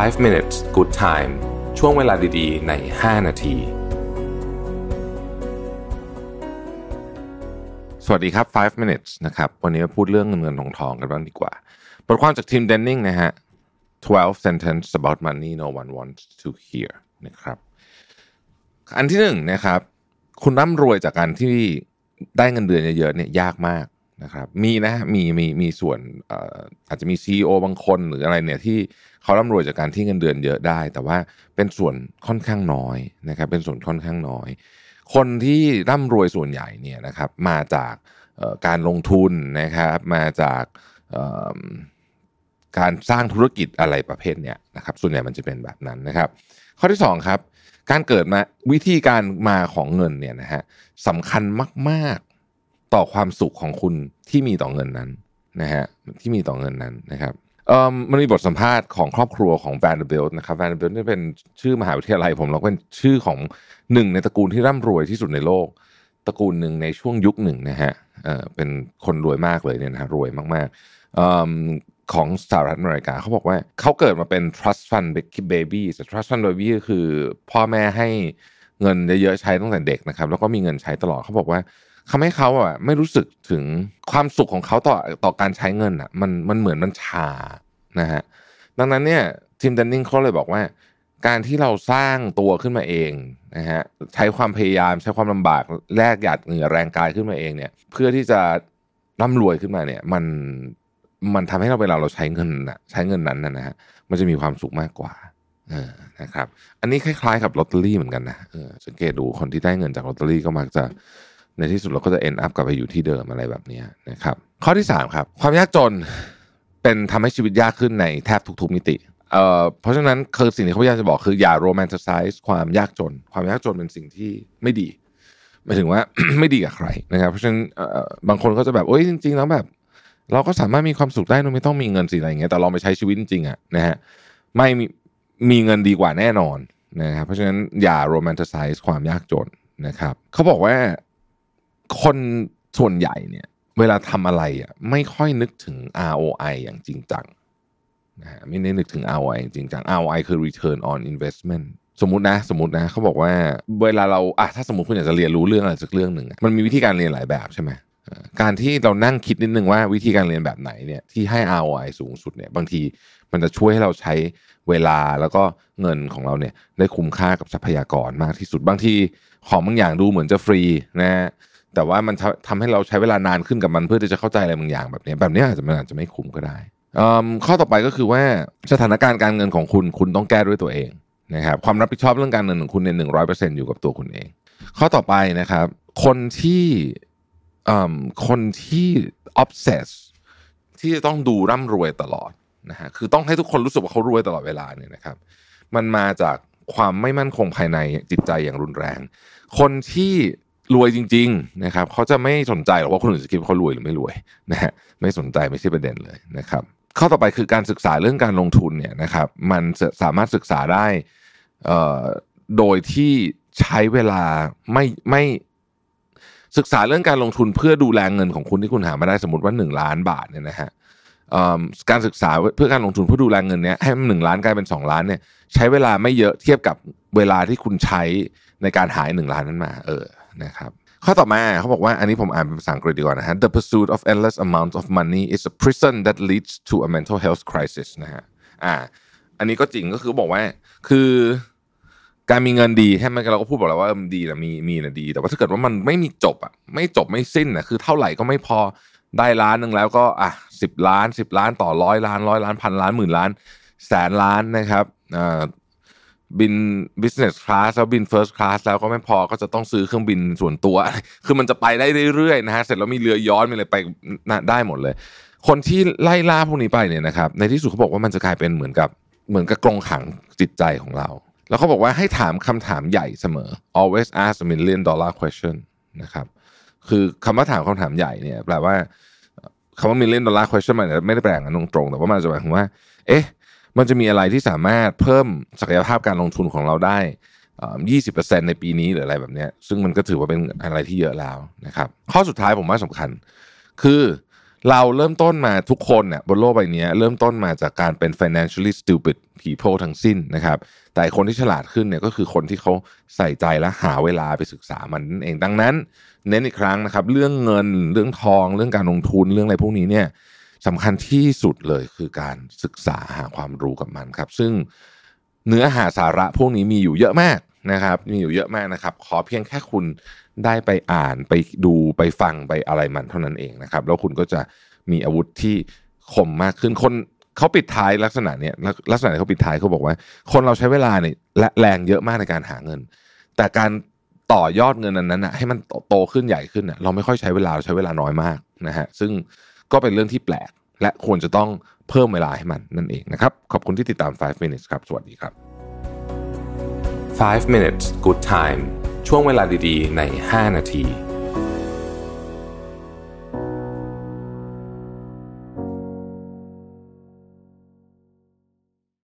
5 minutes good time ช่วงเวลาดีๆ ใน 5 นาที สวัสดีครับ 5 minutes นะครับ วันนี้มาพูดเรื่องเงินเงินทองทองกันบ้างดีกว่า บทความจากทีมเดนนิงนะฮะ 12 sentence about money no one wants to hear นะครับ อันที่หนึ่งนะครับ คุณร่ำรวยจากการที่ได้เงินเดือนเยอะๆเนี่ยยากมาก นะครับมีนะมีมีมีส่วนอาจจะมี CEO บางคนหรืออะไรเนี่ยที่เขาร่ำรวยจากการที่เงินเดือนเยอะได้ แต่ว่าเป็นส่วนค่อนข้างน้อยนะครับเป็นส่วนค่อนข้างน้อย คนที่ร่ำรวยส่วนใหญ่เนี่ยนะครับมาจากการลงทุนนะครับมาจากการสร้างธุรกิจอะไรประเภทเนี้ยนะครับส่วนใหญ่มันจะเป็นแบบนั้นนะครับ ข้อที่2ครับการเกิดมาวิธีการมาของเงินเนี่ยนะฮะสำคัญมาก ต่อความสุขของคุณที่มีต่อเงินนั้นนะฮะที่มีต่อเงินนั้นนะครับเอ่อมันมีบทสัมภาษณ์ของครอบครัวของ Vanderbilt นะครับ Vanderbilt นี่เป็นชื่อมหาวิทยาลัยผมแล้วเป็นชื่อของหนึ่งในตระกูลที่ร่ำรวยที่สุดในโลก ตระกูลหนึ่งในช่วงยุคหนึ่งนะฮะเอ่อเป็นคนรวยมากเลยเนี่ยนะฮะรวยมากๆเอ่อของสหรัฐอเมริกาเขาบอกว่าเขาเกิดมาเป็น trust fund baby trust fund baby ก็คือพ่อแม่ให้เงินเยอะๆใช้ตั้งแต่เด็กนะครับ แล้วก็มีเงินใช้ตลอดเขาบอกว่า ทำให้เขาอะไม่รู้สึกถึงความสุขของเขาต่อต่อการใช้เงินอะมันมันเหมือนมันชานะฮะดังนั้นเนี่ยทีมดันนิงเขาเลยบอกว่า การที่เราสร้างตัวขึ้นมาเองนะฮะใช้ความพยายามใช้ความลำบากแลกหยาดเหงื่อแรงกายขึ้นมาเองเนี่ย เพื่อที่จะร่ำรวยขึ้นมาเนี่ย มันมันทำให้เราเวลาเราใช้เงินนะใช้เงินนั้นนะฮะมันจะมีความสุขมากกว่าเออนะครับ อันนี้คล้ายๆกับลอตเตอรี่เหมือนกันนะเออสังเกตดูคนที่ได้เงินจากลอตเตอรี่ก็มักจะ ในที่สุดเราก็จะ end up กลับไปอยู่ที่เดิมอะไรแบบนี้นะครับ ข้อที่3ครับความยากจนเป็นทำให้ชีวิตยากขึ้นในแทบทุกๆมิติเอ่อเพราะฉะนั้นคือสิ่งที่เขาพยายามจะบอกคืออย่า romanticize ความยากจน ความยากจนเป็นสิ่งที่ไม่ดีหมายถึงว่า ไม่ดีกับใครนะครับ เพราะฉะนั้นบางคนก็จะแบบโอ้ยจริง ๆ แล้วแบบ เราก็สามารถมีความสุขได้โดยไม่ต้องมีเงินสิอะไรอย่างเงี้ยแต่ลองไปใช้ชีวิตจริงๆอะนะฮะไม่มีมีเงินดีกว่าแน่นอนนะครับเพราะฉะนั้นอย่าโรแมนติไซส์ความยากจนนะครับเขาบอกว่า คนส่วนใหญ่เนี่ย เวลาทำอะไรอะไม่ค่อยนึกถึง ROI อย่างจริงจังนะฮะไม่ได้นึกถึง ROI อย่างจริงจัง ROI คือ return on investment สมมตินะสมมตินะเขาบอกว่าเวลาเราอะถ้าสมมติคุณอยากจะเรียนรู้เรื่องอะไรสักเรื่องหนึ่งมันมีวิธีการเรียนหลายแบบใช่ไหมการที่เรานั่งคิดนิดนึงว่าวิธีการเรียนแบบไหนเนี่ยที่ให้ ROI สูงสุดเนี่ยบางทีมันจะช่วยให้เราใช้เวลาแล้วก็เงินของเราเนี่ยได้คุ้มค่ากับทรัพยากรมากที่สุดบางทีของบางอย่างดูเหมือนจะฟรีนะฮะ แต่ว่ามันทำให้เราใช้เวลานานขึ้นกับมันเพื่อที่จะเข้าใจอะไรบางอย่างแบบนี้แบบนี้อาจจะมันอาจจะไม่คุ้มก็ได้ข้อต่อไปก็คือว่าสถานการณ์การเงินของคุณคุณต้องแก้ด้วยตัวเองนะครับความรับผิดชอบเรื่องการเงินของคุณในหนึ่งร้อยเปอร์เซ็นต์อยู่กับตัวคุณเอง ข้อต่อไปนะครับ คนที่คนที่ obsess ที่จะต้องดูร่ำรวยตลอดนะฮะคือต้องให้ทุกคนรู้สึกว่าเขารวยตลอดเวลาเนี่ยนะครับ มันมาจากความไม่มั่นคงภายในจิตใจอย่างรุนแรง คนที่ รวยจริง ๆนะครับเขาจะไม่สนใจหรอกว่าคนอื่นจะคิดว่าเขารวยหรือไม่รวยนะฮะไม่สนใจไม่ใช่ประเด็นเลยนะครับข้อต่อไปคือการศึกษาเรื่องการลงทุนเนี่ยนะครับ มันสามารถศึกษาได้โดยที่ใช้เวลาไม่ไม่ศึกษาเรื่องการลงทุนเพื่อดูแลเงินของคุณที่คุณหามาได้สมมติว่า 1 ล้านบาทเนี่ยนะฮะการศึกษาเพื่อการลงทุนเพื่อดูแลเงินเนี้ยให้มันหนึ่งล้านกลายเป็น 2 ล้านเนี่ยใช้เวลาไม่เยอะเทียบกับเวลาที่คุณใช้ในการหายหนึ่งล้านนั้นมา เออ นะครับข้อต่อมาเขาบอกว่าอันนี้ผมอ่านเป็นภาษาอังกฤษดีกว่านะฮะ The pursuit of endless amounts of money is a prison that leads to a mental health crisis นะฮะอ่า อันนี้ก็จริงก็คือบอกว่าคือการมีเงินดีใช่ไหมเราก็พูดบอกแล้วว่ามันดีนะมีมีนะดี แต่ว่าถ้าเกิดว่ามันไม่มีจบอะไม่จบไม่สิ้นอะคือเท่าไหร่ก็ไม่พอได้ล้านหนึ่งแล้วก็อะสิบล้านสิบล้านต่อร้อยล้านร้อยล้านพันล้านหมื่นล้าน แสนล้านนะครับอ่า บิน business class แล้วบิน first class แล้วก็ไม่พอก็จะต้องซื้อเครื่องบินส่วนตัว คือมันจะไปได้เรื่อยๆนะฮะเสร็จแล้วมีเรือย้อนมีอะไรไปได้หมดเลย คนที่ไล่ล่าพวกนี้ไปเนี่ยนะครับในที่สุดเขาบอกว่ามันจะกลายเป็นเหมือนกับเหมือนกับกรงขังจิตใจของเรา แล้วเขาบอกว่าให้ถามคำถามใหญ่เสมอ always ask a million dollar question นะครับคือคำว่าถามคำถามใหญ่เนี่ยแปลว่าคำว่า million dollar question มันไม่ได้แปลงกันตรงๆแต่ว่ามันจะหมายถึงว่า เอ๊ะ มันจะมีอะไรที่สามารถเพิ่มศักยภาพการลงทุนของเราได้ยี่สิบเปอร์เซ็นในปีนี้หรืออะไรแบบนี้ซึ่งมันก็ถือว่าเป็นอะไรที่เยอะแล้วนะครับ ข้อสุดท้ายผมว่าสำคัญ คือเราเริ่มต้นมาทุกคนเนี่ยบนโลกใบนี้เริ่มต้นมาจากการเป็น financially stupid people ทั้งสิ้นนะครับ แต่คนที่ฉลาดขึ้นเนี่ยก็คือคนที่เขาใส่ใจและหาเวลาไปศึกษามันนั่นเองดังนั้น เน้นอีกครั้งนะครับ เรื่องเงินเรื่องทองเรื่องการลงทุนเรื่องอะไรพวกนี้เนี่ย สำคัญที่สุดเลยคือการศึกษาหาความรู้กับมันครับ ซึ่งเนื้อหาสาระพวกนี้มีอยู่เยอะมากนะครับ มีอยู่เยอะมากนะครับ ขอเพียงแค่คุณได้ไปอ่านไปดูไปฟังไปอะไรมันเท่านั้นเองนะครับ แล้วคุณก็จะมีอาวุธที่คมมากขึ้นคนเขาปิดท้ายลักษณะเนี้ยลักษณะเขาปิดท้ายเขาบอกว่า คนเราใช้เวลาเนี่ยและแรงเยอะมากในการหาเงิน แต่การต่อยอดเงินนั้นนะให้มันโตขึ้นใหญ่ขึ้นนะเราไม่ค่อยใช้เวลาเราใช้เวลาน้อยมากนะฮะซึ่ง ก็เป็นเรื่องที่แปลก และควรจะต้องเพิ่มเวลาให้มันนั่นเองนะครับ ขอบคุณที่ติดตาม 5 minutes ครับ สวัสดีครับ 5 minutes good time ช่วงเวลาดีๆ ใน 5 นาที